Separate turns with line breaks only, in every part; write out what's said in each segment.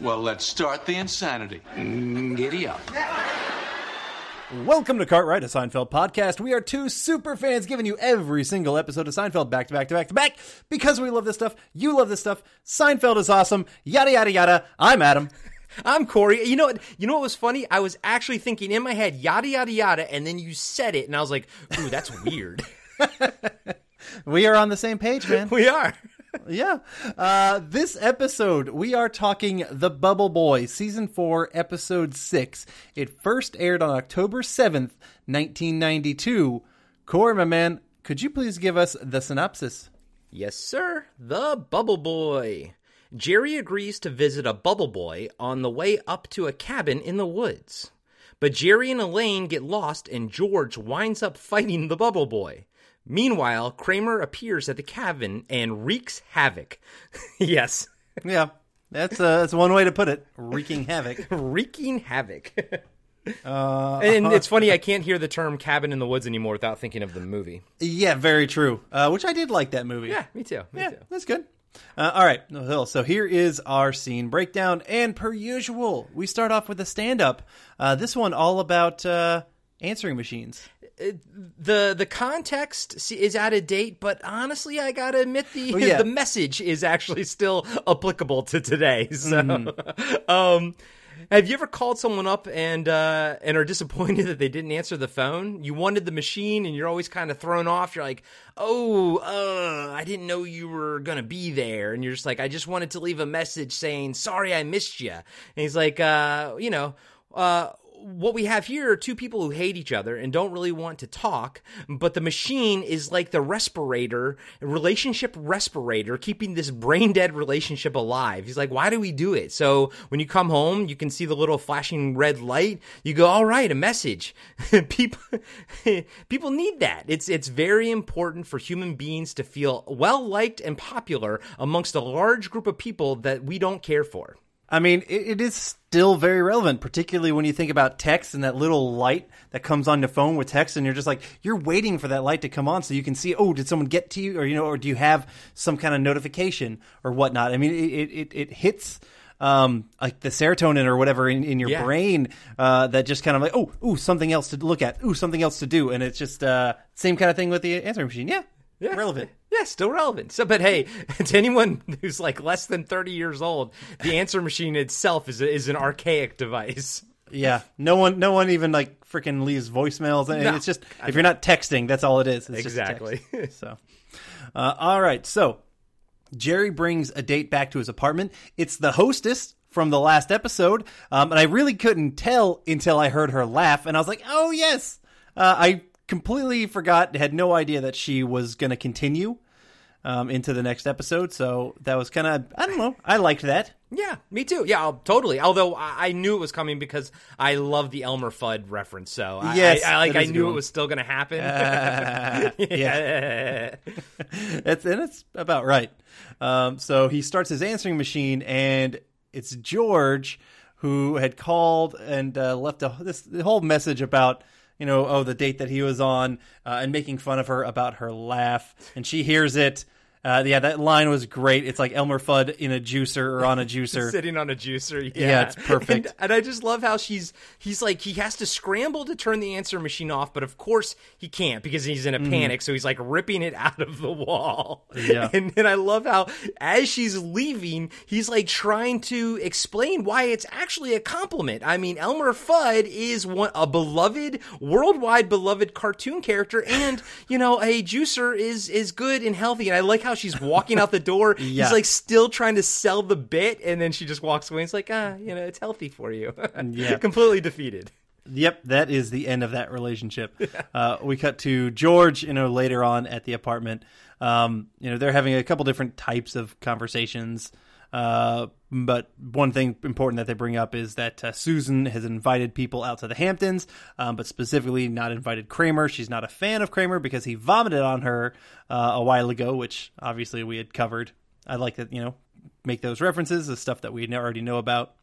Well, let's start the insanity. Mm, Giddy up.
Welcome to Cartwright, a Seinfeld podcast. We are two super fans giving you every single episode of Seinfeld back to back to back to back because we love this stuff. You love this stuff. Seinfeld is awesome. Yada yada yada. I'm Adam.
I'm Corey. You know what? You know what was funny? I was actually thinking in my head, yada yada yada, and then you said it, and I was like, "Ooh, that's weird."
We are on the same page, man.
we are.
yeah. Uh, this episode, we are talking The Bubble Boy, Season 4, Episode 6. It first aired on October 7th, 1992. Corey, my man, could you please give us the synopsis?
Yes, sir. The Bubble Boy. Jerry agrees to visit a Bubble Boy on the way up to a cabin in the woods. But Jerry and Elaine get lost, and George winds up fighting the Bubble Boy. Meanwhile, Kramer appears at the cabin and wreaks havoc. yes,
Yeah, that's, uh, that's one way to put it. Wreaking havoc.
wreaking havoc. Uh, and it's funny, I can't hear the term cabin in the woods anymore without thinking of the movie.
Yeah, very true. Uh, which I did like that movie.
Yeah, me too. Me
Yeah,
too.
that's good. Uh, all right, so here is our scene breakdown, and per usual, we start off with a stand-up. Uh, this one all about uh, answering machines.
the the context is out of date, but honestly, I gotta admit the
Oh, yeah.
the message is actually still applicable to today. So,
Mm-hmm.
um, have you ever called someone up and uh, and are disappointed that they didn't answer the phone? You wanted the machine, and you're always kind of thrown off. You're like, oh, uh, I didn't know you were gonna be there, and you're just like, I just wanted to leave a message saying sorry, I missed you. And he's like, uh, you know. Uh, what we have here are two people who hate each other and don't really want to talk, but the machine is like the respirator, relationship respirator, keeping this brain dead relationship alive. He's like, why do we do it? So when you come home, you can see the little flashing red light. You go, all right, a message. people, people need that. It's, it's very important for human beings to feel well liked and popular amongst a large group of people that we don't care for.
I mean, it, it is still very relevant, particularly when you think about text and that little light that comes on the phone with text, and you're just like, you're waiting for that light to come on so you can see, oh, did someone get to you, or you know, or do you have some kind of notification or whatnot? I mean, it it, it hits. Um, like the serotonin or whatever in, in your
Yeah.
brain, uh, that just kind of like, oh, ooh, something else to look at, ooh, something else to do, and it's just uh, same kind of thing with the answering machine. Yeah,
Yeah.
relevant.
Yeah, still relevant. So, but hey, to anyone who's like less than thirty years old, the answer machine itself is a, is an archaic device.
Yeah, no one, no one even like freaking leaves voicemails. And
No.
It's just if you're not texting, that's all it is. It's
Exactly.
so, uh, all right. So Jerry brings a date back to his apartment. It's the hostess from the last episode, um, and I really couldn't tell until I heard her laugh, and I was like, "Oh yes." Uh, I completely forgot, had no idea that she was going to continue um, into the next episode. So that was kind of, I don't know, I liked that.
Yeah, me too. Yeah, I'll- totally. Although I, I knew it was coming because I love the Elmer Fudd reference. So I,
Yes,
I, I like I
is a good
knew it was still going to happen.
yeah. it's and it's about right. Um, so he starts his answering machine, and it's George who had called and uh, left a this whole message about you know oh the date that he was on uh, and making fun of her about her laugh, and she hears it. Uh, yeah, that line was great. It's like Elmer Fudd in a juicer or on a juicer.
sitting on a juicer. Yeah,
Yeah, it's perfect.
And, and I just love how she's he's like he has to scramble to turn the answer machine off, but of course he can't because he's in a panic. So he's like ripping it out of the wall.
Yeah.
And then I love how as she's leaving, he's like trying to explain why it's actually a compliment. I mean, Elmer Fudd is one a beloved, worldwide beloved cartoon character, and you know a juicer is is good and healthy. And I like how she's walking out the door.
Yeah.
He's like still trying to sell the bit, and then she just walks away. It's like, ah, you know, it's healthy for you.
Yeah.
completely defeated.
Yep, that is the end of that relationship. Uh, we cut to George, you know, later on at the apartment. Um, you know, they're having a couple different types of conversations. Uh, but one thing important that they bring up is that uh, Susan has invited people out to the Hamptons, um, but specifically not invited Kramer. She's not a fan of Kramer because he vomited on her uh, a while ago, which obviously we had covered. I like that, you know, make those references, the stuff that we already know about.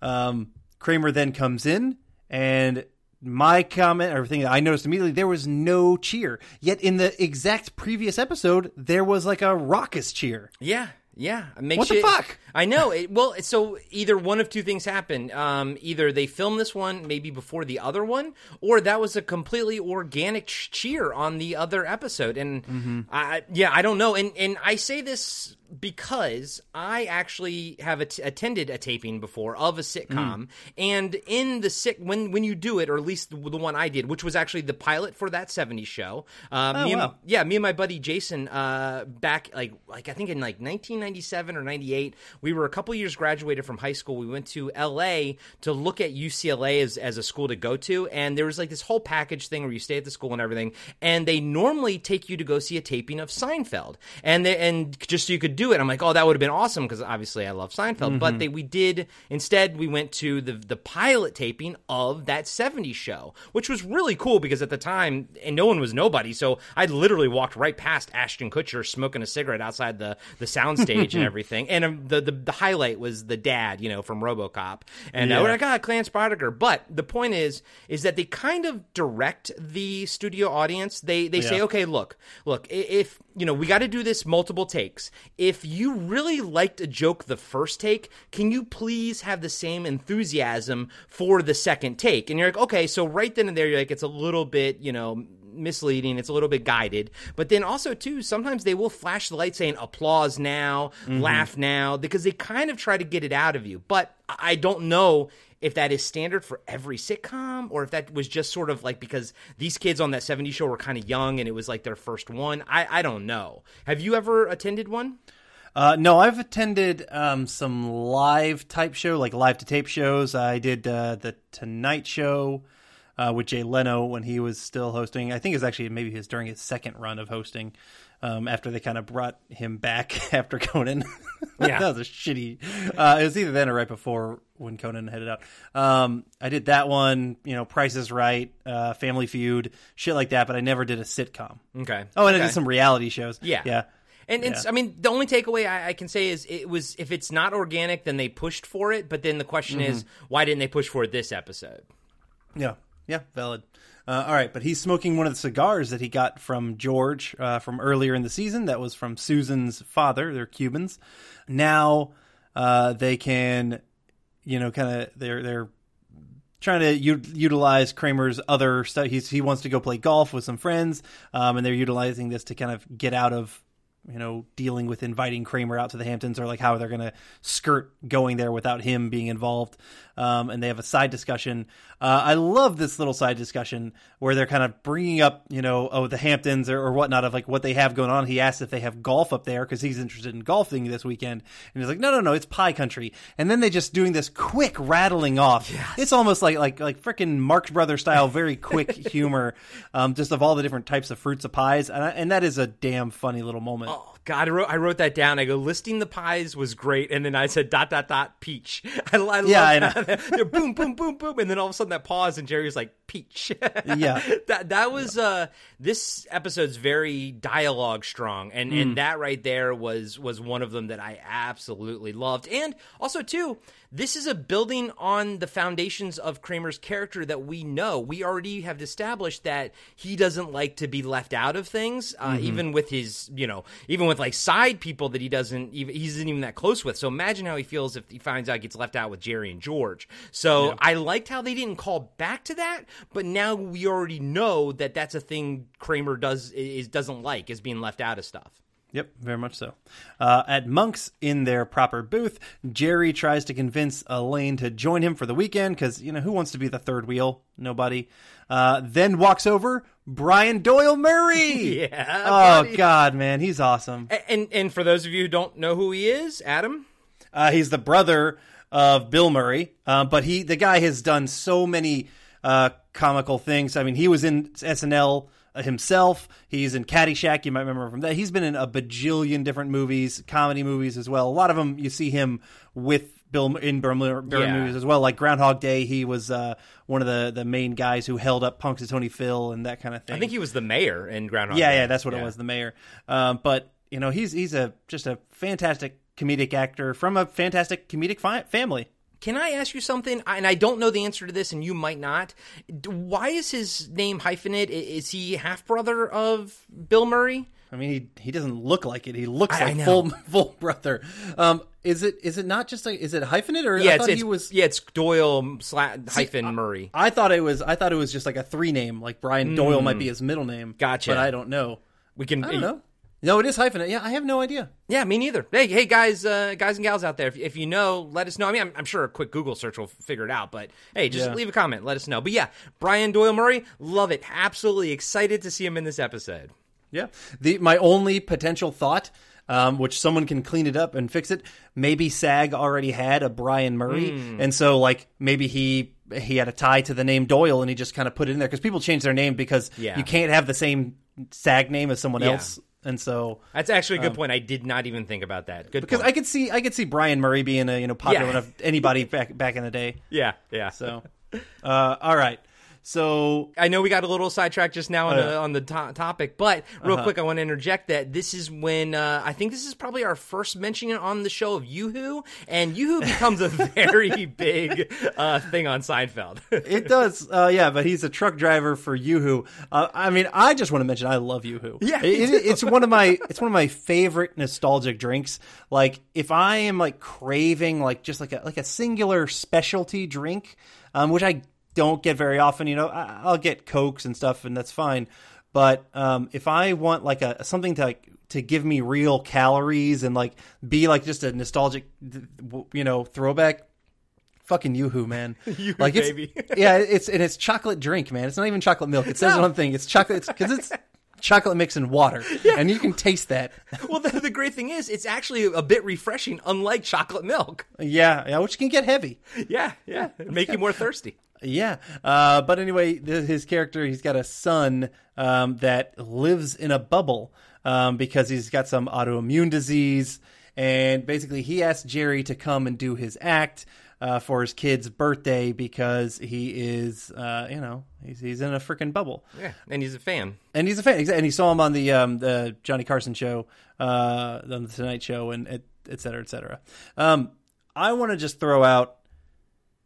Um, Kramer then comes in, and my comment, or thing that I noticed immediately, there was no cheer. Yet in the exact previous episode, there was like a raucous cheer.
Yeah, yeah.
What the
you-
fuck?
I know. It, well, so either one of two things happened. Um, either they filmed this one maybe before the other one, or that was a completely organic cheer on the other episode. And
Mm-hmm.
I, yeah, I don't know. And and I say this because I actually have at- attended a taping before of a sitcom,
Mm.
and in the sick when when you do it, or at least the, the one I did, which was actually the pilot for that '70s show. Uh,
Oh,
me and- yeah, me and my buddy Jason, uh, back like like I think in like 1997 or 98, we were a couple years graduated from high school. We went to L.A. to look at UCLA as as a school to go to, and there was like this whole package thing where you stay at the school and everything, and they normally take you to go see a taping of Seinfeld, and they, and just so you could do it. I'm like, oh, that would have been awesome because obviously I love Seinfeld, but they we did instead we went to the the pilot taping of that 70s show, which was really cool because at the time and no one was nobody, so I literally walked right past Ashton Kutcher smoking a cigarette outside the the soundstage and everything, and um, the, the the highlight was the dad, you know, from RoboCop, and uh,
Yeah.
we're like, ah, Clarence Boddicker. But the point is, is that they kind of direct the studio audience. They they say, okay, look, look, if you know, we got to do this multiple takes. If you really liked a joke the first take, can you please have the same enthusiasm for the second take? And you're like, okay, so right then and there, you're like, it's a little bit, you know, misleading. It's a little bit guided. But then also, too, sometimes they will flash the light saying applause now, mm-hmm. laugh now, because they kind of try to get it out of you. But I I don't know if that is standard for every sitcom or if that was just sort of like because these kids on that 70s show were kind of young and it was like their first one. I, I don't know. Have you ever attended one?
Uh, no, I've attended um, some live type show, like live to tape shows. I did uh, the Tonight Show uh, with Jay Leno when he was still hosting. I think it's actually maybe his during his second run of hosting. Um, after they kind of brought him back after Conan,
Yeah.
that was a shitty. Uh, it was either then or right before when Conan headed out. Um, I did that one, you know, Price is Right, uh, Family Feud, shit like that. But I never did a sitcom.
Okay.
Oh, and I did some reality shows.
Yeah.
yeah.
And it's,
Yeah.
I mean, the only takeaway I, I can say is it was if it's not organic, then they pushed for it. But then the question is, why didn't they push for it this episode?
Yeah, yeah, valid. Uh, all right, but he's smoking one of the cigars that he got from George uh, from earlier in the season. That was from Susan's father. They're Cubans. Now uh, they can, you know, kind of they're they're trying to u- utilize Kramer's other stuff. He's, he wants to go play golf with some friends, um, and they're utilizing this to kind of get out of you know dealing with inviting Kramer out to the Hamptons or like how they're going to skirt going there without him being involved. Um, and they have a side discussion. Uh, I love this little side discussion where they're kind of bringing up, you know, oh, the Hamptons or, or whatnot of like what they have going on. He asks if they have golf up there because he's interested in golfing this weekend. And he's like, no, no, no, it's pie country. And then they just doing this quick rattling off. It's almost like, like, like freaking Marx Brothers style, very quick humor, um, just of all the different types of fruits of pies. And, I, and that is a damn funny little moment.
Oh God, I wrote, I wrote that down. I go listing the pies was great, and then I said dot dot dot peach. I, I
Yeah, I
love that. Boom boom boom boom, and then all of a sudden that pause, and Jerry was like peach.
Yeah.
that that was uh this episode's very dialogue strong, and
Mm.
and that right there was was one of them that I absolutely loved, and also too. This is a building on the foundations of Kramer's character that we know. We already have established that he doesn't like to be left out of things, uh,
Mm-hmm.
even with his, you know, even with like side people that he doesn't even he isn't even that close with. So imagine how he feels if he finds out he gets left out with Jerry and George. So I liked how they didn't call back to that, but now we already know that that's a thing Kramer does is doesn't like is being left out of stuff.
Yep, very much so. Uh, at Monk's in their proper booth, Jerry tries to convince Elaine to join him for the weekend because, you know, who wants to be the third wheel? Nobody. Uh, then walks over Brian Doyle Murray.
Yeah,
Oh,
buddy.
God, man. He's awesome.
A- And and for those of you who don't know who he is, Adam,
Uh, he's the brother of Bill Murray, uh, but he the guy has done so many uh, comical things. I mean, he was in SNL himself. He's in Caddyshack. You might remember from that. He's been in a bajillion different movies, comedy movies as well. A lot of them you see him with Bill in Bill Murray
Yeah.
movies as well. Like Groundhog Day, he was uh, one of the the main guys who held up Punxsutawney Phil and that kind of thing.
I think he was the mayor in Groundhog
yeah,
Day.
yeah, that's what it was, the mayor. Um, but you know, he's he's a just a fantastic comedic actor from a fantastic comedic fi- family.
Can I ask you something? I- And I don't know the answer to this, and you might not. D- Why is his name hyphenate? I- Is he half brother of Bill Murray?
I mean, he he doesn't look like it. He looks
I- I
like
know.
full full brother. Um, is it is it not just like is it hyphenate or
Yeah,
I
it's,
thought
it's
he was?
yeah, it's Doyle sla- hyphen Murray.
I thought it was I thought it was just like a three name, like Brian Doyle might be his middle name.
Hmm. Gotcha.
but I don't know.
We can.
I don't know. No, it is hyphenate. Yeah, I have no idea.
Yeah, me neither. Hey, hey, guys, uh, guys and gals out there, if, if you know, let us know. I mean, I'm, I'm sure a quick Google search will figure it out, but hey, just
Yeah.
leave a comment, let us know. But yeah, Brian Doyle Murray, love it. Absolutely excited to see him in this episode.
Yeah. The my only potential thought, um, which someone can clean it up and fix it. Maybe SAG already had a Brian Murray,
Hmm.
and so like maybe he he had a tie to the name Doyle, and he just kind of put it in there because people change their name because
Yeah.
you can't have the same SAG name as someone
Yeah.
else, and so.
That's actually a good point. I did not even think about that. Good
Because
point.
I could see, I could see Brian Murray being a you know popular
Yeah.
of anybody back back in the day.
yeah, yeah.
So, uh, all right. So
I know we got a little sidetracked just now on, the, on the to- topic, but real
Uh-huh.
quick, I want to interject that this is when uh, I think this is probably our first mention on the show of Yoo-Hoo, and Yoo-Hoo becomes a very big uh, thing on Seinfeld.
It does, uh, yeah, but he's a truck driver for YooHoo. Uh, I mean, I just want to mention I love YooHoo.
Yeah,
It- it- it's one of my it's one of my favorite nostalgic drinks. Like if I am like craving like just like a like a singular specialty drink, um, which I don't get very often. You know, I, I'll get cokes and stuff, and that's fine. But um, if I want like a something to like to give me real calories and like be like just a nostalgic, you know, throwback fucking yoo-hoo man
Yoo-hoo,
like it's
baby.
yeah it's and it's chocolate drink man it's not even chocolate milk it says
No.
one thing it's chocolate because it's, chocolate mix and water and you can taste that
well, the, the great thing is, it's actually a bit refreshing, unlike chocolate milk.
yeah yeah which can get heavy
Yeah, yeah, make you more thirsty.
yeah uh, but anyway th- his character he's got a son um, that lives in a bubble um, because he's got some autoimmune disease and basically he asked jerry to come and do his act uh, for his kid's birthday because he is, uh, you know, he's, he's in a freaking bubble.
Yeah, and he's a fan.
and he's a fan. And he saw him on the um, the Johnny Carson show, uh, on the Tonight Show, and et, et cetera, et cetera. Um, I want to just throw out.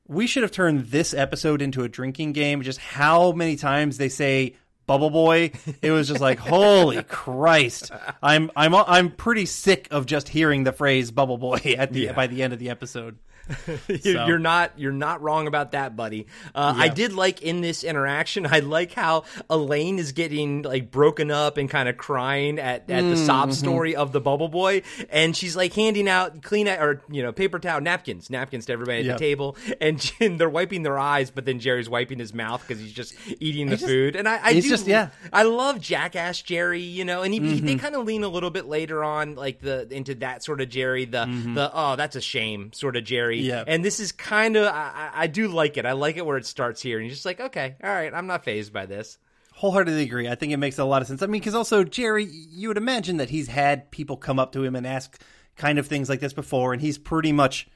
We should have turned this episode into a drinking game. Just how many times they say "Bubble Boy." It was just like, holy Christ! I'm I'm I'm pretty sick of just hearing the phrase "Bubble Boy" at the
Yeah.
by the end of the episode. So-
You're not you're not wrong about that, buddy. Uh, I did like in this interaction. I like how Elaine is getting like broken up and kind of crying at, at the sob
Mm-hmm.
story of the Bubble Boy, and she's like handing out clean or you know paper towel napkins napkins to everybody at
Yep.
the table, and, and they're wiping their eyes, but then Jerry's wiping his mouth because he's just eating the
just-
food. And I, I do,
just- yeah.
I love Jackass Jerry, you know, and he, he-
Mm-hmm.
they kind of lean a little bit later on, like the into that sort of Jerry, the the oh that's a shame sort of Jerry,
Mm-hmm. Yeah.
and this is kind of I, I do like it. I like it where it starts here, and you're just like, okay, all right, I'm not phased by this.
wholeheartedly agree. I think it makes a lot of sense. I mean, because also Jerry, you would imagine that he's had people come up to him and ask kind of things like this before, and he's pretty much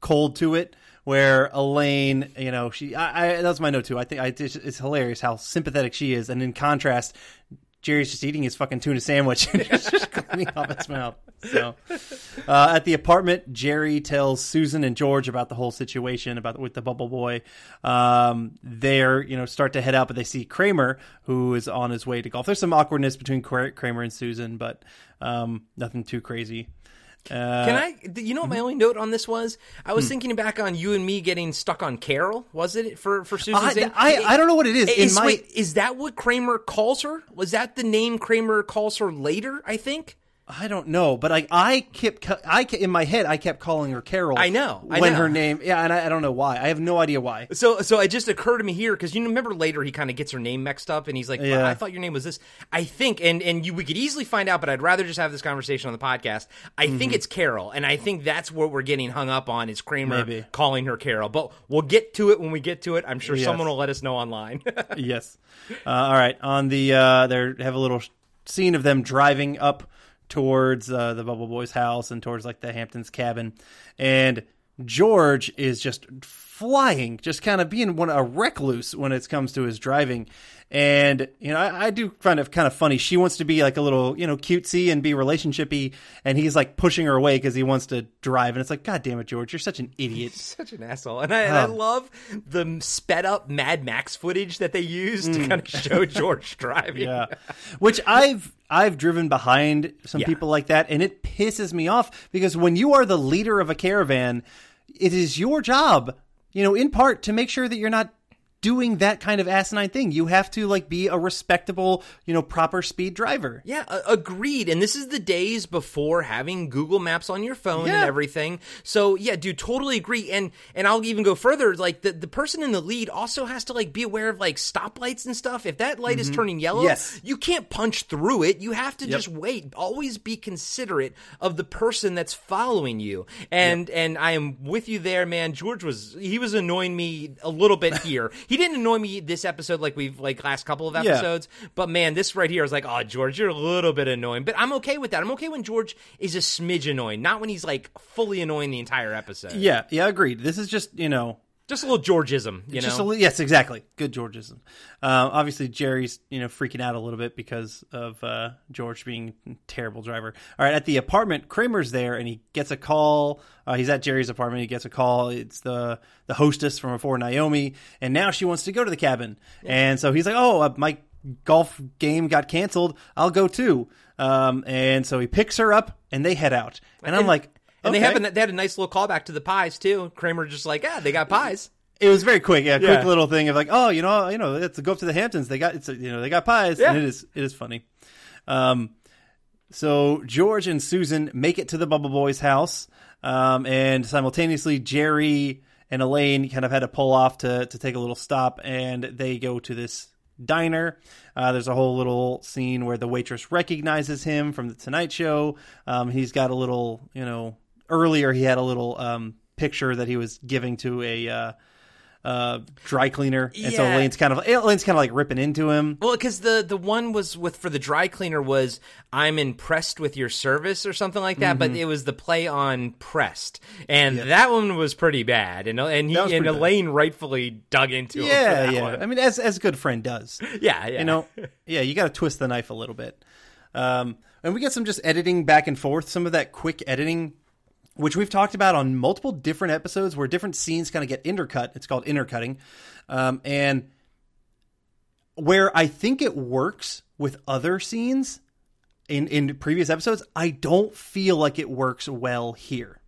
cold to it. Where Elaine, you know, she, I, I that's my note too. I think I, it's, it's hilarious how sympathetic she is, and in contrast, Jerry's just eating his fucking tuna sandwich and he's just cleaning off his mouth. So, uh, at the apartment, Jerry tells Susan and George about the whole situation about with the bubble boy. Um, they're you know start to head out, but they see Kramer who is on his way to golf. There's some awkwardness between Kramer and Susan, but um, nothing too crazy. Uh,
Can I? You know what my only note on this was? I was thinking back on you and me getting stuck on Carol. Was it for for Susan?
I? I, I don't know what it is.
Is,
in my
wait, is that what Kramer calls her? Was that the name Kramer calls her later? I think.
I don't know, but I I kept I in my head I kept calling her Carol.
I know, I
when
know.
her name. Yeah, and I, I don't know why. I have no idea why.
So, so it just occurred to me here because you remember later he kind of gets her name mixed up, and he's like,
Yeah.
"I thought your name was this." I think, and and you we could easily find out, but I'd rather just have this conversation on the podcast. I think
Mm-hmm.
it's Carol, and I think that's what we're getting hung up on is Kramer
Maybe.
calling her Carol. But we'll get to it when we get to it. I'm sure
Yes.
someone will let us know online.
yes. Uh, all right. On the uh, they have a little scene of them driving up towards uh, the Bubble Boys' house and towards like the Hamptons cabin, and George is just flying, just kind of being one a recluse when it comes to his driving. And you know, I, I do find it kind of funny. She wants to be like a little, you know, cutesy and be relationshipy, and he's like pushing her away because he wants to drive. And it's like, God damn it, George, you're such an idiot.
Such an asshole, and I, and I love the sped up Mad Max footage that they use to kind of show George driving.
Mm. Yeah, which I've I've driven behind some
Yeah.
people like that, and it pisses me off because when you are the leader of a caravan, it is your job, you know, in part to make sure that you're not doing that kind of asinine thing. You have to like be a respectable, you know, proper speed driver.
Yeah, agreed. And this is the days before having Google Maps on your phone
Yeah.
and everything. So yeah, dude, totally agree. And and I'll even go further. Like the, the person in the lead also has to like be aware of like stoplights and stuff. If that light is turning yellow,
Mm-hmm. Yes.
you can't punch through it. You have to just wait. Always be considerate of the person that's following you. And and I am with you there, man. George was he was annoying me a little bit here. He didn't annoy me this episode like we've like last couple of
Yeah.
episodes. But man, this right here is like, oh, George, you're a little bit annoying. But I'm okay with that. I'm okay when George is a smidge annoying, not when he's like fully annoying the entire episode.
Yeah, yeah, agreed. This is just you know
Just a little Georgism, you
just
know?
yes, exactly. Good Georgism. Uh, obviously, Jerry's you know freaking out a little bit because of uh, George being a terrible driver. All right, at the apartment, Kramer's there and he gets a call. Uh, he's at Jerry's apartment. He gets a call. It's the the hostess from before Naomi, and now she wants to go to the cabin. And so he's like, "Oh, uh, my golf game got canceled. I'll go too." Um, and so he picks her up and they head out. And, I'm like.
And they have a, they had a nice little callback to the pies too. Kramer just like, yeah, they got pies.
It was very quick, yeah, quick
Yeah.
little thing of like, oh, you know, you know, it's go up to the Hamptons. They got, it's, you know, they got pies,
Yeah.
and it is, it is funny. Um, so George and Susan make it to the Bubble Boys house, um, and simultaneously Jerry and Elaine kind of had to pull off to to take a little stop, and they go to this diner. Uh, there's a whole little scene where the waitress recognizes him from the Tonight Show. Um, he's got a little, you know, earlier he had a little um, picture that he was giving to a uh, uh, dry cleaner, and so
Yeah.
Elaine's kind of Elaine's kind of like ripping into him.
Well, because the the one was with for the dry cleaner was I'm impressed with your service or something like that,
Mm-hmm.
but it was the play on pressed, and that one was pretty bad, and and he
That was
and
pretty bad.
Elaine rightfully dug into him. for
Yeah,
that
yeah.
one.
I mean, as as a good friend does.
yeah, yeah.
you know yeah you got to twist the knife a little bit um, and we get some just editing back and forth some of that quick editing which we've talked about on multiple different episodes where different scenes kind of get intercut. It's called intercutting. Um, and where i think it works with other scenes in in previous episodes i don't feel like it works well here.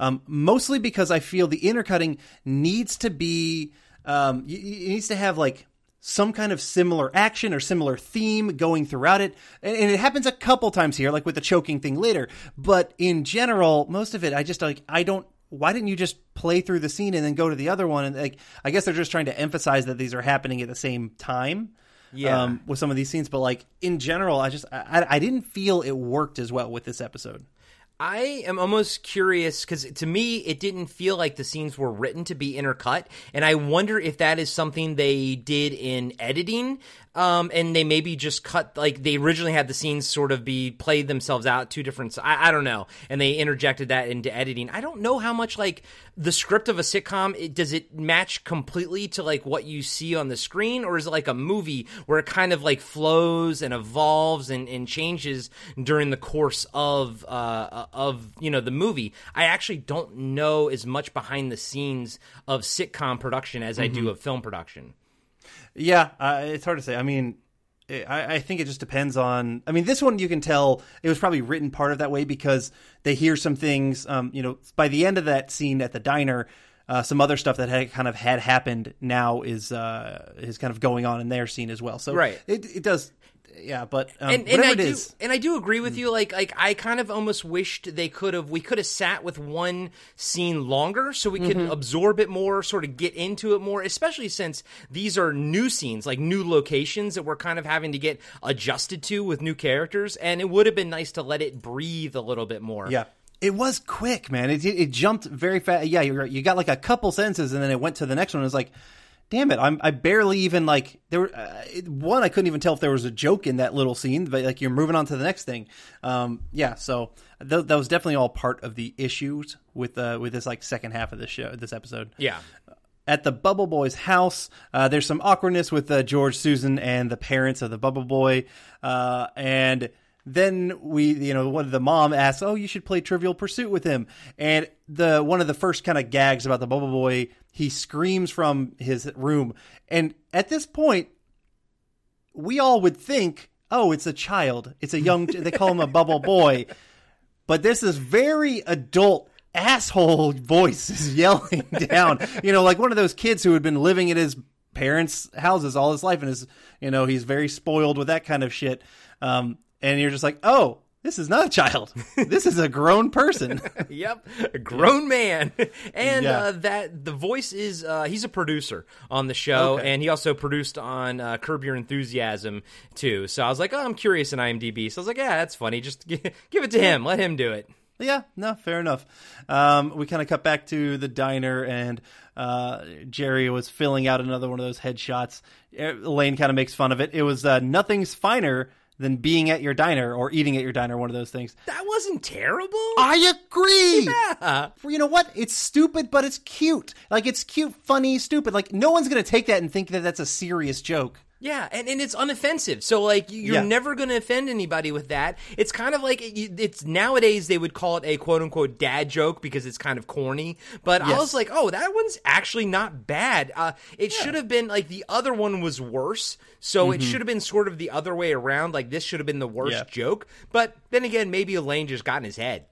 Um, mostly because I feel the intercutting needs to be, um, it needs to have like some kind of similar action or similar theme going throughout it. And, it happens a couple times here, like with the choking thing later. But in general, most of it, I just like, I don't, why didn't you just play through the scene and then go to the other one? And like, I guess they're just trying to emphasize that these are happening at the same time.
Yeah.
Um, with some of these scenes, but like in general, I just I, I didn't feel it worked as well with this episode.
I am almost curious because to me, it didn't feel like the scenes were written to be intercut, and I wonder if that is something they did in editing, um, and they maybe just cut like they originally had the scenes sort of be played themselves out two different. I, I don't know, and they interjected that into editing. I don't know how much like the script of a sitcom it, does it match completely to like what you see on the screen, or is it like a movie where it kind of like flows and evolves and, and changes during the course of uh, of you know the movie? I actually don't know as much behind the scenes of sitcom production as I do of film production.
Yeah, uh, it's hard to say. I mean, I, I think it just depends on. I mean, this one you can tell it was probably written part of that way because they hear some things. Um, you know, by the end of that scene at the diner, uh, some other stuff that had kind of had happened now is uh, is kind of going on in their scene as well. So
Right.
it it does. Yeah, but um,
and, and
whatever
I
it
do,
is,
and I do agree with you. Like, like I kind of almost wished they could have. We could have sat with one scene longer, so we could
Mm-hmm.
absorb it more, sort of get into it more. Especially since these are new scenes, like new locations that we're kind of having to get adjusted to with new characters. And it would have been nice to let it breathe a little bit more.
Yeah. It was quick, man. It, it jumped very fast. Yeah. You got like a couple sentences, and then it went to the next one. It was like, damn it, I'm I barely even like there. Were, uh, one, I couldn't even tell if there was a joke in that little scene, but like you're moving on to the next thing. Um, yeah, so th- that was definitely all part of the issues with uh with this like second half of this show, this episode
yeah.
at the Bubble Boy's house. Uh, there's some awkwardness with uh, George, Susan, and the parents of the Bubble Boy, uh, and then we, you know, one of the mom asks, "Oh, you should play Trivial Pursuit with him." And the one of the first kind of gags about the Bubble Boy, he screams from his room, and at this point, we all would think, "Oh, it's a child. It's a young." they call him a Bubble Boy, but this is very adult asshole voice is yelling down. You know, like one of those kids who had been living at his parents' houses all his life and is, you know, he's very spoiled with that kind of shit. Um, and you're just like, oh, this is not a child. This is a grown person.
yep, a grown man, and
Yeah.
uh, that the voice is uh, he's a producer on the show,
Okay.
and he also produced on uh, Curb Your Enthusiasm too. So I was like, oh, I'm curious in IMDb. So I was like, yeah, that's funny. Just gi- give it to him. Let him do it.
Yeah, no, fair enough. Um, we kind of cut back to the diner, and uh, Jerry was filling out another one of those headshots. Elaine kind of makes fun of it. It was uh, nothing's finer than being at your diner or eating at your diner, one of those things.
That wasn't terrible.
I agree.
Yeah.
You know what? It's stupid, but it's cute. Like it's cute, funny, stupid. Like no one's gonna take that and think that that's a serious joke.
Yeah, and, and it's unoffensive. So like you- you're
Yeah.
never going to offend anybody with that. It's kind of like it's nowadays they would call it a quote unquote dad joke because it's kind of corny. But I was like, oh, that one's actually not bad. Uh, it should have been like the other one was worse. So it should have been sort of the other way around. Like this should have been the worst
Mm-hmm. Yeah.
joke. But then again, maybe Elaine just got in his head.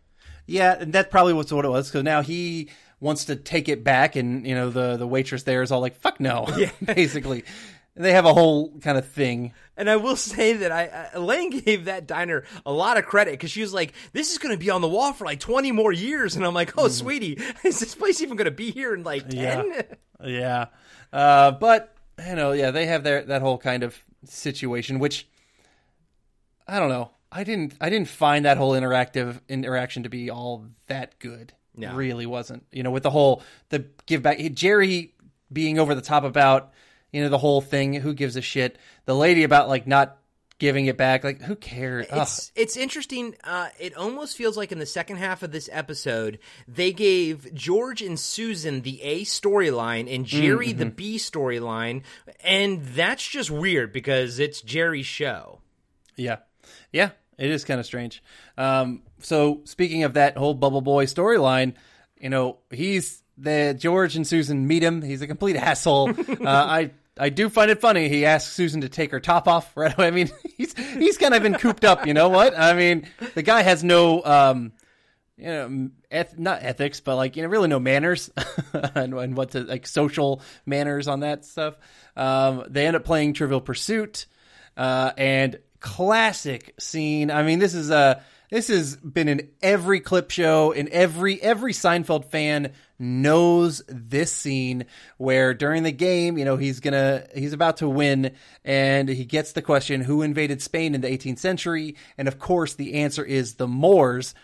Yeah, and that's probably what's what it was. Because now he wants to take it back, and you know the the waitress there is all like, "Fuck no," yeah. basically. And they have a whole kind of thing.
And I will say that I Elaine gave that diner a lot of credit because she was like, "This is going to be on the wall for like twenty more years," and I'm like, "Oh, sweetie, is this place even going to be here in like 10?
Yeah. Yeah, uh, but you know, yeah, they have their that whole kind of situation, which I don't know. I didn't. I didn't find that whole interactive interaction to be all that good.
No.
Really wasn't. You know, with the whole the give back. Jerry being over the top about you know the whole thing. Who gives a shit? The lady about like not giving it back. Like who cares?
It's it's interesting. Uh, it almost feels like in the second half of this episode, they gave George and Susan the A storyline and Jerry the B storyline, and that's just weird because it's Jerry's show.
Yeah. Yeah. It is kind of strange. Um, so speaking of that whole Bubble Boy storyline, you know, he's the George and Susan meet him. He's a complete asshole. uh, I I do find it funny. He asks Susan to take her top off right away. I mean, he's he's kind of been cooped up. You know what? I mean, the guy has no um, you know, eth- not ethics, but like you know, really no manners and, and what to like social manners on that stuff. Um, they end up playing Trivial Pursuit, uh, and classic scene. I mean, this is a this has been in every clip show, in every every Seinfeld fan knows this scene where during the game, you know, he's gonna he's about to win and he gets the question who invaded Spain in the 18th century? And of course the answer is the Moors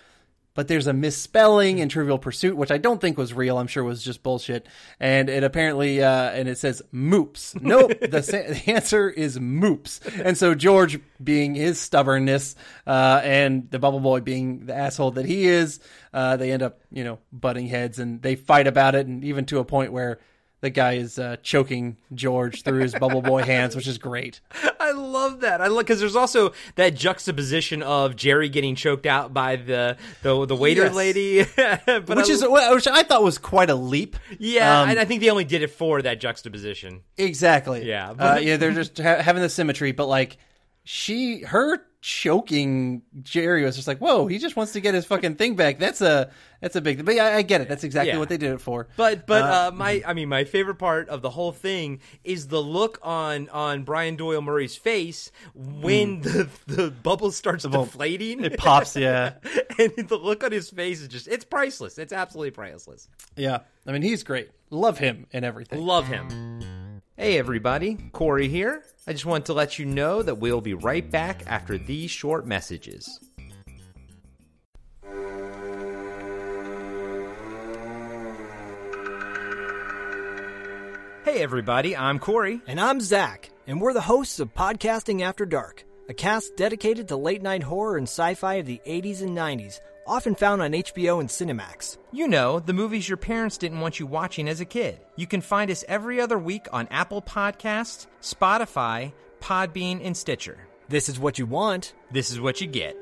but there's a misspelling in Trivial Pursuit, which I don't think was real. I'm sure was just bullshit. And it apparently, uh, and it says moops. Nope. the, sa- the answer is moops. And so George, being his stubbornness, uh, and the Bubble Boy being the asshole that he is, uh, they end up, you know, butting heads and they fight about it. And even to a point where the guy is uh, choking George through his Bubble Boy hands, which is great.
I love that. I love because there's also that juxtaposition of Jerry getting choked out by the the, the waiter
Yes.
lady, but
Which
I-
is which I thought was quite a leap.
yeah,
Um,
and I think they only did it for that juxtaposition.
Exactly.
Yeah,
Uh, yeah, they're just ha- having the symmetry, but like she, her choking Jerry was just like, whoa, he just wants to get his fucking thing back. That's a that's a big. Thing. But yeah, I, get it. That's exactly
Yeah.
what they did it for.
But but
Uh,
uh, my I mean my favorite part of the whole thing is the look on on Brian Doyle Murray's face when the the bubble starts
bubble-
deflating.
It pops. Yeah,
and the look on his face is just it's priceless. It's absolutely priceless.
yeah. I mean, he's great. Love him and everything.
Love him. Hey everybody, Corey here. I just want to let you know that we'll be right back after these short messages. Hey everybody, I'm Corey.
And I'm Zach, and we're the hosts of Podcasting After Dark, a cast dedicated to late night horror and sci fi of the 80s and 90s, often found on HBO and Cinemax.
You know, the movies your parents didn't want you watching as a kid. You can find us every other week on Apple Podcasts, Spotify, Podbean, and Stitcher.
This is what you want.
This is what you get.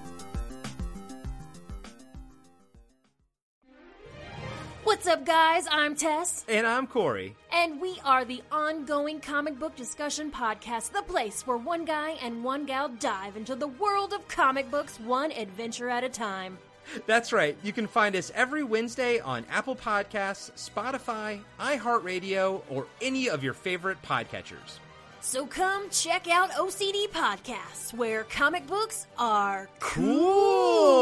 What's up, guys? I'm Tess,
And I'm Corey.
and we are the ongoing comic book discussion podcast, the place where one guy and one gal dive into the world of comic books one adventure at a time.
That's right. You can find us every Wednesday on Apple Podcasts, Spotify, iHeartRadio, or any of your favorite podcatchers.
So come check out OCD Podcasts, where comic books are
Cool.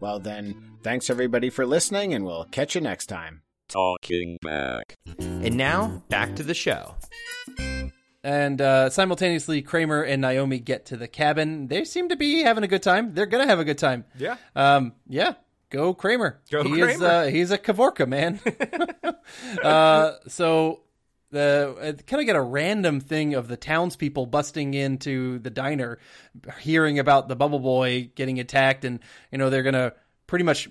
well then, thanks everybody for listening, and we'll catch you next time.
Talking back.
And now, back to the show.
And uh, simultaneously, Kramer and Naomi get to the cabin. They seem to be having a good time. They're gonna have a good time.
Yeah.
Um, yeah. Go Kramer.
Go
he Is,
Kramer.
uh, he's a Kavorka man. uh, so the kind of get a random thing of the townspeople busting into the diner, hearing about the Bubble Boy getting attacked, and you know they're gonna pretty much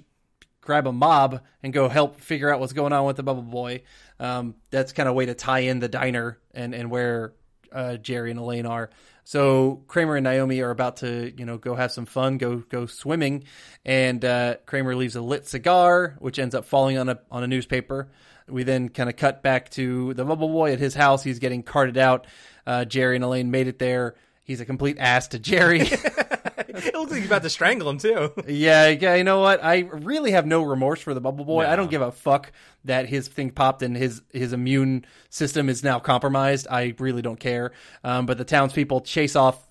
grab a mob and go help figure out what's going on with the Bubble Boy. Um, that's kind of a way to tie in the diner and and where uh, Jerry and Elaine are. So Kramer and Naomi are about to, you know, go have some fun, go go swimming, and uh, Kramer leaves a lit cigar, which ends up falling on a on a newspaper. We then kind of cut back to the Bubble Boy at his house. He's getting carted out. Uh, Jerry and Elaine made it there. He's a complete ass to Jerry.
It looks like he's about to strangle him, too.
Yeah, yeah, you know what? I really have no remorse for the Bubble Boy. I don't give a fuck that his thing popped and his his immune system is now compromised. I really don't care. Um, but the townspeople chase off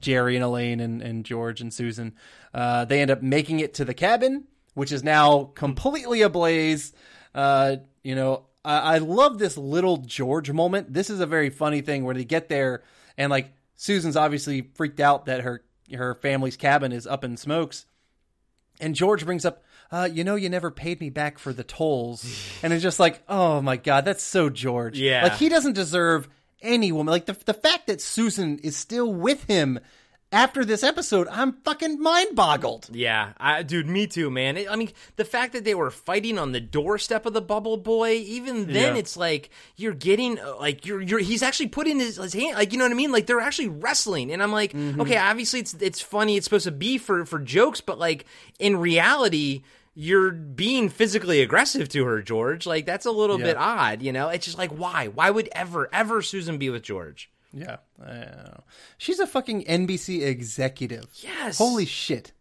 Jerry and Elaine and, and George and Susan. Uh, they end up making it to the cabin, which is now completely ablaze. Uh, you know, I, I love this little George moment. This is a very funny thing where they get there and like Susan's obviously freaked out that her her family's cabin is up in smokes. And George brings up, uh, you know, you never paid me back for the tolls. and it's just like, oh my God, that's so George.
Yeah.
Like, he doesn't deserve any woman. Like, the, the fact that Susan is still with him after this episode, I'm fucking mind boggled.
Yeah, I, dude, me too, man. I mean, the fact that they were fighting on the doorstep of the Bubble Boy, even then,
Yeah.
it's like you're getting uh, like you're you're he's actually putting his, his hand, like you know what I mean? Like they're actually wrestling, and I'm like, okay, obviously it's it's funny, it's supposed to be for for jokes, but like in reality. You're being physically aggressive to her, George. Like that's a little
Yeah.
bit odd, you know. It's just like why? Why would ever, ever Susan be with George?
Yeah, I know. she's a fucking NBC executive.
Yes.
holy shit.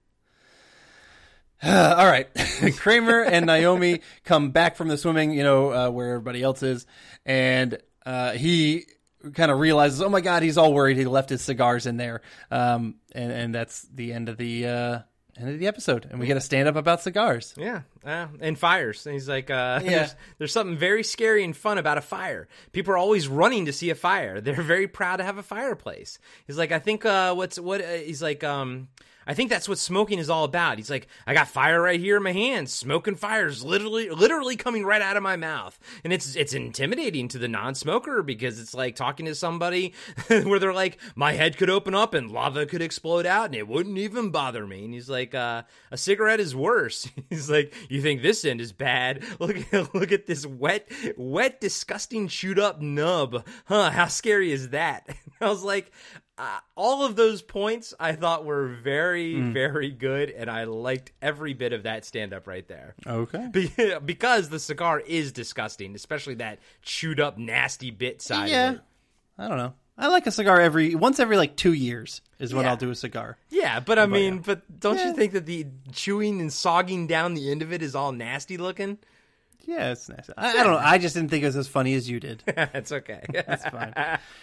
All right, Kramer and Naomi come back from the swimming, you know, uh, where everybody else is, and uh, he kind of realizes, oh my god, he's all worried. He left his cigars in there, um, and and that's the end of the uh, end of the episode, and we get a stand up about cigars.
Yeah, uh, and fires. And he's like, uh,
Yeah.
there's, there's something very scary and fun about a fire. People are always running to see a fire. They're very proud to have a fireplace. He's like, I think uh, what's what? Uh, he's like, um, I think that's what smoking is all about. He's like, I got fire right here in my hands. Smoking fires literally, literally coming right out of my mouth, and it's it's intimidating to the non-smoker because it's like talking to somebody where they're like, my head could open up and lava could explode out, and it wouldn't even bother me. And he's like, uh, a cigarette is worse. he's like, you think this end is bad? Look at look at this wet, wet, disgusting, chewed up nub. Huh? How scary is that? I was like. Uh, all of those points I thought were very,
Mm.
very good, and I liked every bit of that stand up right there.
Okay.
Be- because the cigar is disgusting, especially that chewed up, nasty bit side
yeah,
of it.
I don't know. I like a cigar every once every like two years is when
Yeah.
I'll do a cigar.
Yeah, but I mean, but don't
Yeah.
you think that the chewing and sogging down the end of it is all nasty looking?
Yeah, it's nice. I, I don't know. I just didn't think it was as funny as you did.
That's okay.
That's fine.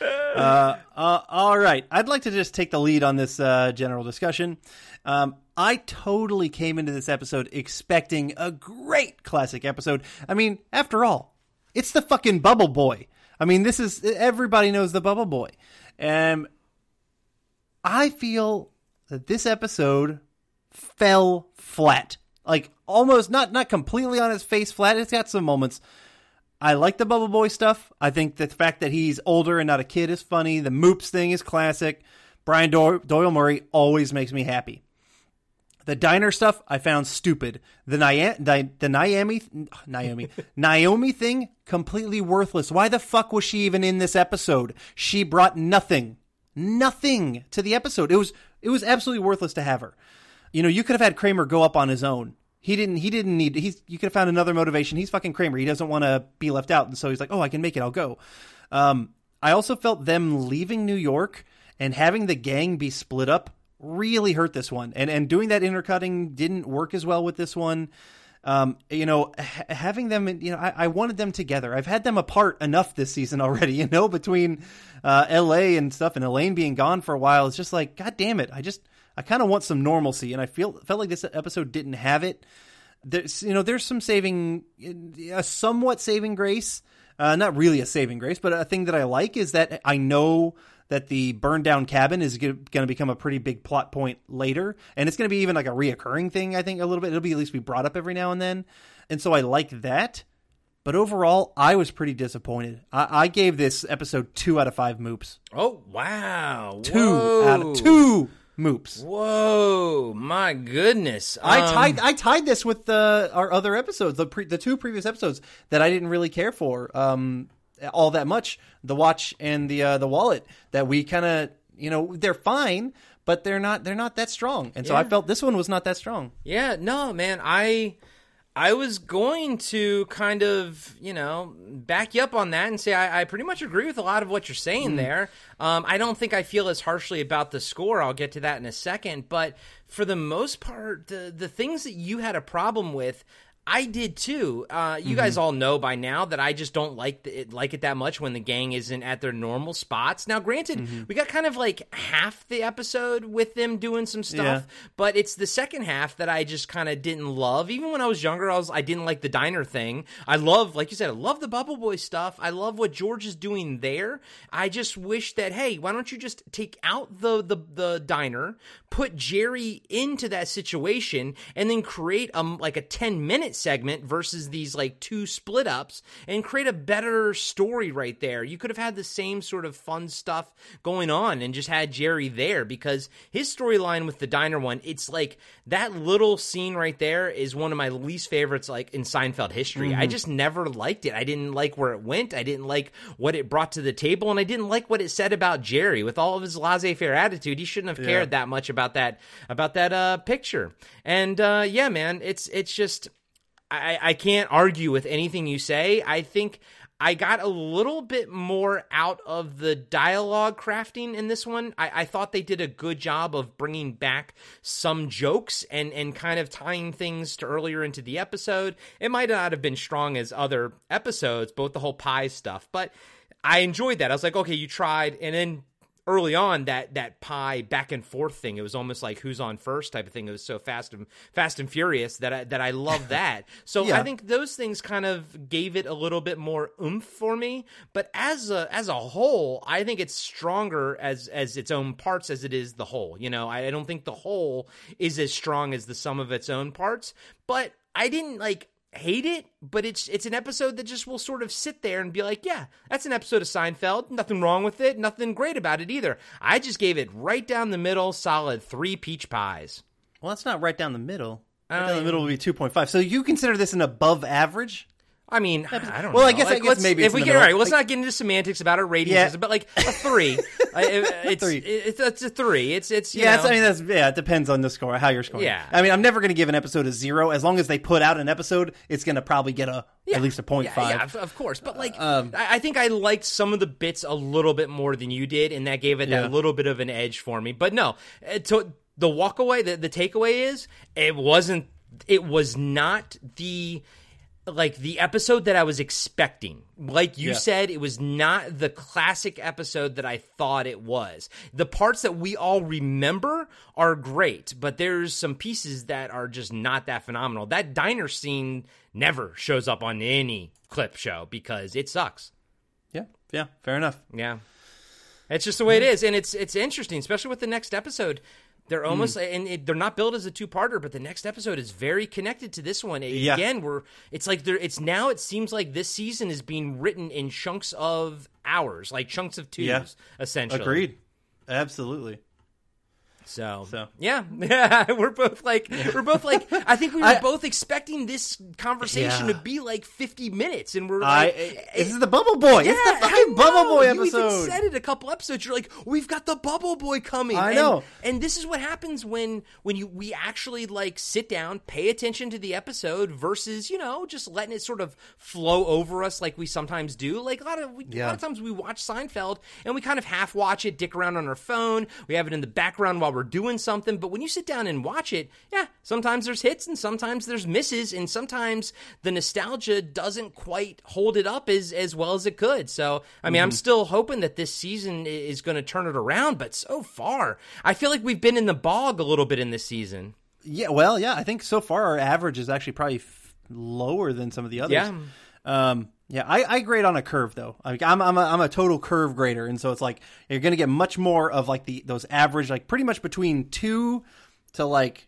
Uh, uh, all right. I'd like to just take the lead on this uh, general discussion. Um, I totally came into this episode expecting a great classic episode. I mean, after all, it's the fucking Bubble Boy. I mean, this is everybody knows the Bubble Boy. And I feel that this episode fell flat. Like almost not not completely on his face flat. It's got some moments. I like the Bubble Boy stuff. I think the fact that he's older and not a kid is funny. The Moops thing is classic. Brian Do- Doyle Murray always makes me happy. The diner stuff I found stupid. The Nia- Di- the Naomi Naomi Naomi thing completely worthless. Why the fuck was she even in this episode? She brought nothing, nothing to the episode. It was it was absolutely worthless to have her. You know, you could have had Kramer go up on his own. He didn't. He didn't need. He's. You could have found another motivation. He's fucking Kramer. He doesn't want to be left out, and so he's like, "Oh, I can make it. I'll go." Um, I also felt them leaving New York and having the gang be split up really hurt this one, and and doing that intercutting didn't work as well with this one. Um, you know, ha- having them, you know, I, I wanted them together. I've had them apart enough this season already. You know, between uh, L.A. and stuff, and Elaine being gone for a while, it's just like, God damn it! I just, I kind of want some normalcy, and I feel felt like this episode didn't have it. There's, you know, there's some saving, a somewhat saving grace. Uh, not really a saving grace, but a thing that I like is that I know that the burned down cabin is going to become a pretty big plot point later, and it's going to be even like a reoccurring thing. I think a little bit. It'll be at least be brought up every now and then, and so I like that. But overall, I was pretty disappointed. I, I gave this episode two out of five moops.
Oh wow,
Two
Whoa.
out of two moops.
Whoa, my goodness!
I
Um,
tied I tied this with the our other episodes, the pre, the two previous episodes that I didn't really care for um all that much, the watch and the uh, the wallet that we kind of you know they're fine, but they're not they're not that strong, and so I felt this one was not that strong.
Yeah, no, man, I I was going to kind of, you know, back you up on that and say I, I pretty much agree with a lot of what you're saying
Mm.
there. Um, I don't think I feel as harshly about the score. I'll get to that in a second, but for the most part, the the things that you had a problem with. I did too. Uh, you guys
Mm-hmm.
all know by now that I just don't like the, like it that much when the gang isn't at their normal spots. Now, granted,
Mm-hmm.
we got kind of like half the episode with them doing some stuff,
Yeah.
but it's the second half that I just kind of didn't love. Even when I was younger, I was I didn't like the diner thing. I love, like you said, I love the Bubble Boy stuff. I love what George is doing there. I just wish that hey, why don't you just take out the the the diner, put Jerry into that situation, and then create um like a ten minute segment versus these like two split ups, and create a better story right there. You could have had the same sort of fun stuff going on and just had Jerry there because his storyline with the diner one, it's like that little scene right there is one of my least favorites like in Seinfeld history. I
Mhm.
just never liked it. I didn't like where it went. I didn't like what it brought to the table and I didn't like what it said about Jerry with all of his laissez-faire attitude. He shouldn't have
Yeah.
cared that much about that about that uh picture. And uh yeah, man, it's it's just I, I can't argue with anything you say. I think I got a little bit more out of the dialogue crafting in this one. I, I thought they did a good job of bringing back some jokes and, and kind of tying things to earlier into the episode. It might not have been strong as other episodes, both the whole pie stuff, but I enjoyed that. I was like, okay, you tried, and then early on that that pie back and forth thing. It was almost like who's on first type of thing. It was so fast and fast and furious that I, that I love that. So
Yeah.
I think those things kind of gave it a little bit more oomph for me. But as a as a whole, I think it's stronger as as its own parts as it is the whole. You know, I, I don't think the whole is as strong as the sum of its own parts. But I didn't like hate it, but it's it's an episode that just will sort of sit there and be like, yeah, that's an episode of Seinfeld. Nothing wrong with it. Nothing great about it either. I just gave it right down the middle, solid three peach pies.
Well, that's not right down the middle. Right
Uh,
down the middle would be two point five. So you consider this an above average?
I mean, I don't
Well,
know.
I guess- I guess
let's-
maybe
if we get all right, let's
Like-
not get into semantics about our ratings,
Yeah.
system, but like a three, I- it's,
three.
It's, it's a three. It's it's you
yeah, it's, I mean that's yeah. It depends on the score, how you're scoring.
Yeah.
I mean, I'm never going to give an episode a zero. As long as they put out an episode, it's going to probably get a at least a point
yeah,
five.
Yeah, of, course. But like,
Um,
I, I think I liked some of the bits a little bit more than you did, and that gave it
Yeah.
that little bit of an edge for me. But no, uh, to, the walkaway, the, the takeaway is it wasn't. It was not the like the episode that I was expecting. Like you
Yeah.
said, it was not the classic episode that I thought it was. The parts that we all remember are great, but there's some pieces that are just not that phenomenal. That diner scene never shows up on any clip show because it sucks.
yeah, yeah, fair enough.
Yeah. It's just the way it is, and it's it's interesting, especially with the next episode. They're hmm. almost and it, they're not billed as a two-parter, but the next episode is very connected to this one.
Yeah.
Again, we're it's like there. It's now. It seems like this season is being written in chunks of hours, like chunks of twos,
Yeah.
essentially.
Agreed. Absolutely.
So,
So.
yeah, yeah, we're both like we're both like I think we were
I-
both expecting this conversation
Yeah.
to be like 50 minutes, and we're
I
like, eh, eh,
this is the Bubble Boy. it's the fucking Bubble
know.
Boy
You
episode.
even said it a couple episodes. You're like, we've got the Bubble Boy coming.
I
And-
know.
And this is what happens when when you we actually like sit down, pay attention to the episode versus you know just letting it sort of flow over us like we sometimes do. Like a lot of we, a lot of times we watch Seinfeld and we kind of half watch it, dick around on our phone. We have it in the background while we're doing something. But when you sit down and watch it, yeah, sometimes there's hits and sometimes there's misses, and sometimes the nostalgia doesn't quite hold it up as as well as it could. So I mean, I'm
Mhm.
still hoping that this season is going to turn it around. But so far, I feel like we've been in the bog a little bit in this season.
Yeah, well, yeah, I think so far our average is actually probably f- lower than some of the others.
Yeah.
Um, yeah, I, I grade on a curve though. Like I'm I'm a, I'm a total curve grader, and so it's like you're gonna get much more of like the those average, like pretty much between two to like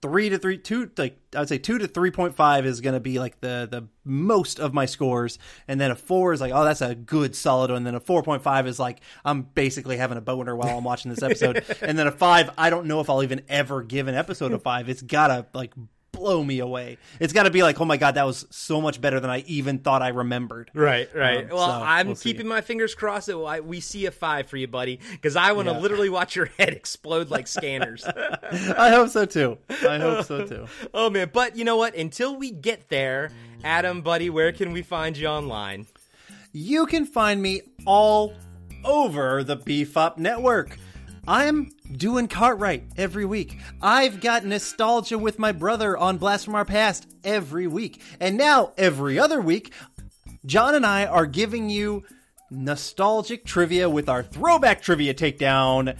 three to three two like I would say two to three point five is gonna be like the the most of my scores, and then a four is like oh that's a good solid one, and then a four point five is like I'm basically having a boner while I'm watching this episode, and then a five I don't know if I'll even ever give an episode a five. It's gotta like blow me away. It's got to be like, oh my god, that was so much better than I even thought I remembered.
Right, right.
Um,
well,
so
I'm
we'll see.
keeping my fingers crossed that I, we see a five for you, buddy, because I want to
Yeah.
literally watch your head explode like scanners.
I hope so too. I hope so too.
oh man, but you know what? Until we get there, Adam, buddy, where can we find you online?
You can find me all over the Beef Up Network. I'm doing Cartwright every week. I've got nostalgia with my brother on Blast from Our Past every week. And now, every other week, John and I are giving you nostalgic trivia with our throwback trivia takedown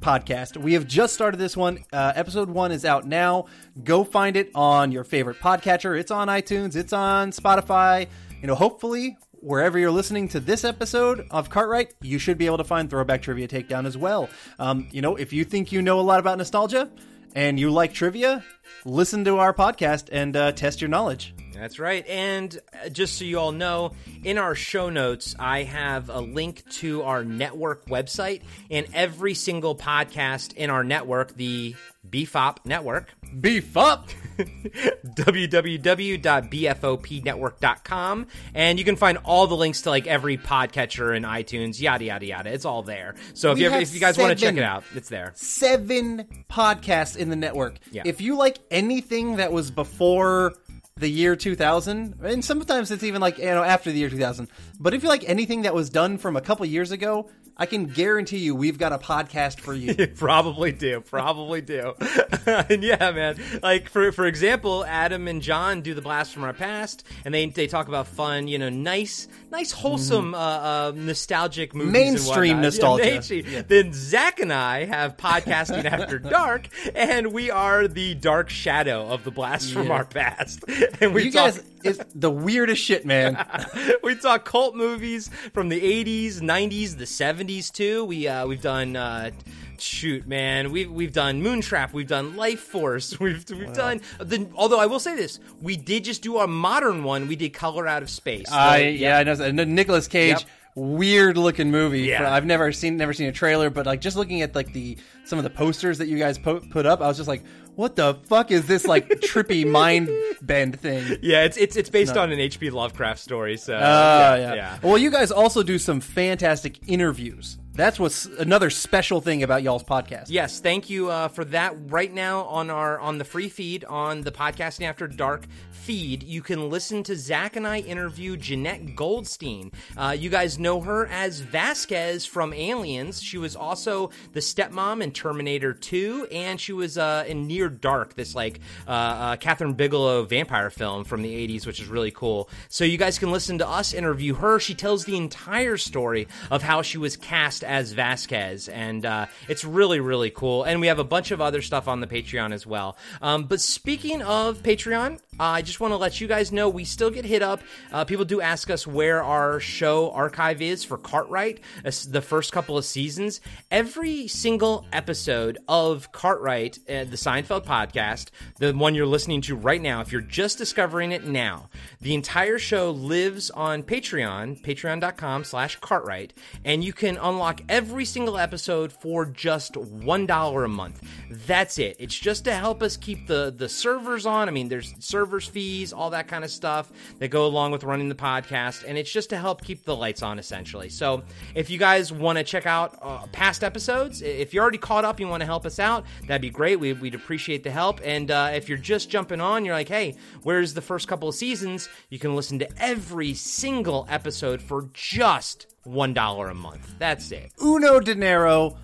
podcast. We have just started this one. Uh, episode one is out now. Go find it on your favorite podcatcher. It's on iTunes. It's on Spotify. You know, hopefully, wherever you're listening to this episode of Cartwright, you should be able to find Throwback Trivia Takedown as well. Um, you know, if you think you know a lot about nostalgia and you like trivia, listen to our podcast and uh, test your knowledge.
That's right. And uh, just so you all know, in our show notes, I have a link to our network website and every single podcast in our network, the BFOP network.
Beef up!
www.bfopnetwork.com. And you can find all the links to like every podcatcher and iTunes, yada, yada, yada. It's all there. So if you, ever, if you guys want to check it out, it's there.
seven podcasts in the network.
Yeah.
If you like anything that was before the year 2000, and sometimes it's even like you know after the year 2000. But if you like anything that was done from a couple years ago, I can guarantee you we've got a podcast for you.
probably do, probably do. and yeah, man. Like for for example, Adam and John do the blast from our past, and they they talk about fun, you know, nice, nice, wholesome, uh, uh, nostalgic movies,
Mm-hmm. Mainstream nostalgia.
Yeah, mainstream. Then Zach and I have podcasting after dark, and we are the dark shadow of the blast from our past. And we
you
talk,
guys is the weirdest shit, man.
we talk cult movies from the 80s, 90s, the 70s too. We uh, we've done uh, shoot, man. We've we've done Moontrap, we've done Lifeforce, we've we've done the. Although I will say this, we did just do a modern one. We did Color Out of Space.
I
So,
yeah, I know. And Nicolas Cage,
Yep.
weird looking movie.
Yeah.
I've never seen never seen a trailer, but like just looking at like the some of the posters that you guys po- put up, I was just like, what the fuck is this like trippy mind bend thing?
Yeah, it's it's it's based
No.
on an H.P. Lovecraft story. So
Ah,
yeah,
yeah, Well, you guys also do some fantastic interviews. That's what's another special thing about y'all's podcast.
Yes, thank you uh, for that. Right now on our on the free feed on the podcasting after dark feed, you can listen to Zach and I interview Jenette Goldstein. Uh, you guys know her as Vasquez from Aliens. She was also the stepmom in Terminator 2, and she was uh, in Near Dark, this like uh, uh, Kathryn Bigelow vampire film from the 80s, which is really cool. So you guys can listen to us interview her. She tells the entire story of how she was cast as Vasquez, and uh, it's really, really cool. And we have a bunch of other stuff on the Patreon as well. Um, but speaking of Patreon, uh, I just want to let you guys know we still get hit up. Uh, people do ask us where our show archive is for Cartwright, uh, the first couple of seasons. Every single episode of Cartwright, uh, the Seinfeld podcast, the one you're listening to right now, if you're just discovering it now, the entire show lives on Patreon, patreon.com slash Cartwright, and you can unlock every single episode for just $1 a month. That's it. It's just to help us keep the, the servers on. I mean, there's servers fees, all that kind of stuff that go along with running the podcast, and it's just to help keep the lights on, essentially. So if you guys want to check out uh, past episodes, if you're already caught up, you want to help us out, that'd be great. We, we'd appreciate the help. And uh, if you're just jumping on, you're like, hey, where's the first couple of seasons? You can listen to every single episode for just $1 a month. That's it.
Uno dinero,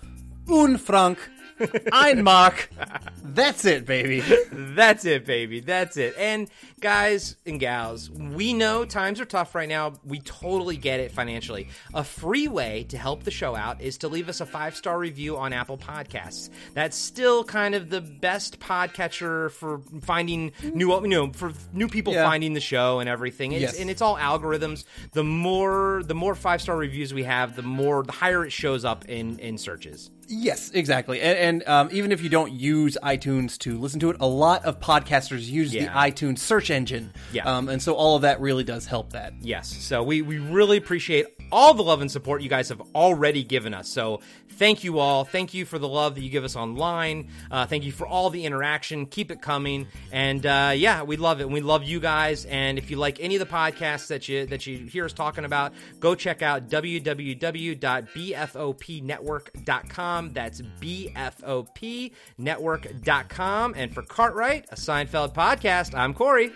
un franc, ein mark. That's it, baby.
That's it, baby. That's it. And guys and gals, we know times are tough right now. We totally get it financially. A free way to help the show out is to leave us a five star review on Apple Podcasts. That's still kind of the best podcatcher for finding new, you know, for new people
Yeah.
finding the show and everything. It's,
Yes.
And it's all algorithms. The more, the more five star reviews we have, the more, the higher it shows up in in searches.
Yes, exactly. And, and um, even if you don't use iTunes to listen to it, a lot of podcasters use the iTunes search engine.
Yeah.
Um, and so all of that really does help that.
Yes. So we, we really appreciate all the love and support you guys have already given us. So thank you all. Thank you for the love that you give us online. Uh, thank you for all the interaction. Keep it coming. And uh, yeah, we love it. We love you guys. And if you like any of the podcasts that you that you hear us talking about, go check out www.bfopnetwork.com. That's bfopnetwork.com. And for Cartwright, a Seinfeld podcast, I'm Corey.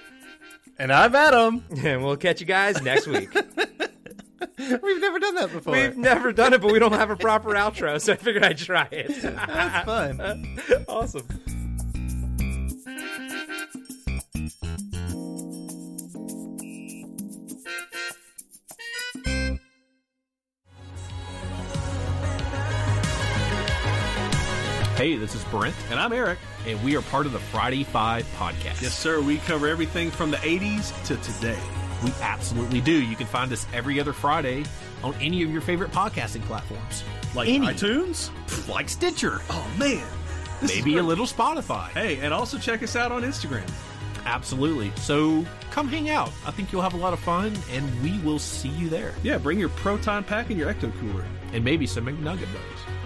And I'm Adam.
And we'll catch you guys next week.
We've never done that before.
We've never done it, but we don't have a proper outro, so I figured I'd try it.
That's fun.
awesome.
Hey, this is Brent. And I'm Eric. And we are part of the Friday Five podcast.
Yes, sir. We cover everything from the 80s to today.
We absolutely do. You can find us every other Friday on any of your favorite podcasting platforms.
Like
Any.
iTunes?
Like Stitcher.
Oh, man. This
Maybe a little Spotify.
Hey, and also check us out on Instagram.
Absolutely. So come hang out. I think you'll have a lot of fun, and we will see you there.
Yeah, bring your Proton Pack and your Ecto Cooler.
And maybe some McNugget Buddies.